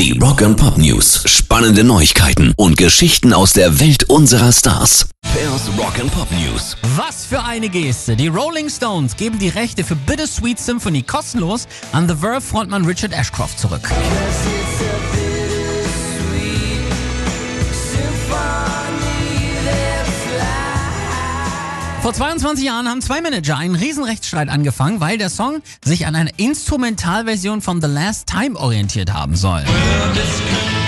Die Rock and Pop News. Spannende Neuigkeiten und Geschichten aus der Welt unserer Stars. Pairs Rock and Pop News. Was für eine Geste. Die Rolling Stones geben die Rechte für Bittersweet Symphony kostenlos an The Verve Frontmann Richard Ashcroft zurück. Vor 22 Jahren haben zwei Manager einen Riesenrechtsstreit angefangen, weil der Song sich an einer Instrumentalversion von The Last Time orientiert haben soll. Ja,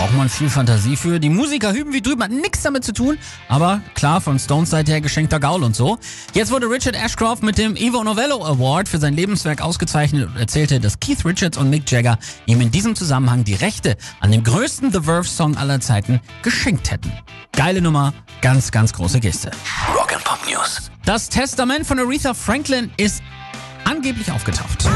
braucht man viel Fantasie für. Die Musiker hüben wie drüben, hat nichts damit zu tun, aber klar, von Stones Seite her geschenkter Gaul und so. Jetzt wurde Richard Ashcroft mit dem Ivo Novello Award für sein Lebenswerk ausgezeichnet und erzählte, dass Keith Richards und Mick Jagger ihm in diesem Zusammenhang die Rechte an dem größten The Verve Song aller Zeiten geschenkt hätten. Geile Nummer, ganz, ganz große Geste. Rock and Pop News. Das Testament von Aretha Franklin ist angeblich aufgetaucht.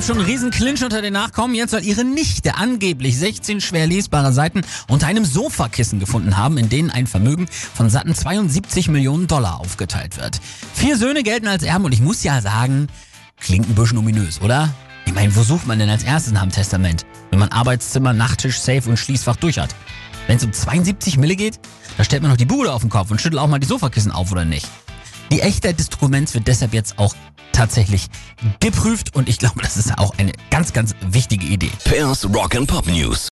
Gab schon einen riesen Clinch unter den Nachkommen. Jetzt soll ihre Nichte angeblich 16 schwer lesbare Seiten unter einem Sofakissen gefunden haben, in denen ein Vermögen von satten 72 Millionen Dollar aufgeteilt wird. Vier Söhne gelten als Erben und ich muss ja sagen, klingt ein bisschen ominös, oder? Ich meine, wo sucht man denn als erstes nach dem Testament? Wenn man Arbeitszimmer, Nachttisch, Safe und Schließfach durch hat. Wenn es um 72 Mille geht, da stellt man noch die Bude auf den Kopf und schüttelt auch mal die Sofakissen auf, oder nicht? Die Echtheit des Dokuments wird deshalb jetzt auch tatsächlich geprüft und ich glaube, das ist auch eine ganz, ganz wichtige Idee. Pairs Rock and Pop News.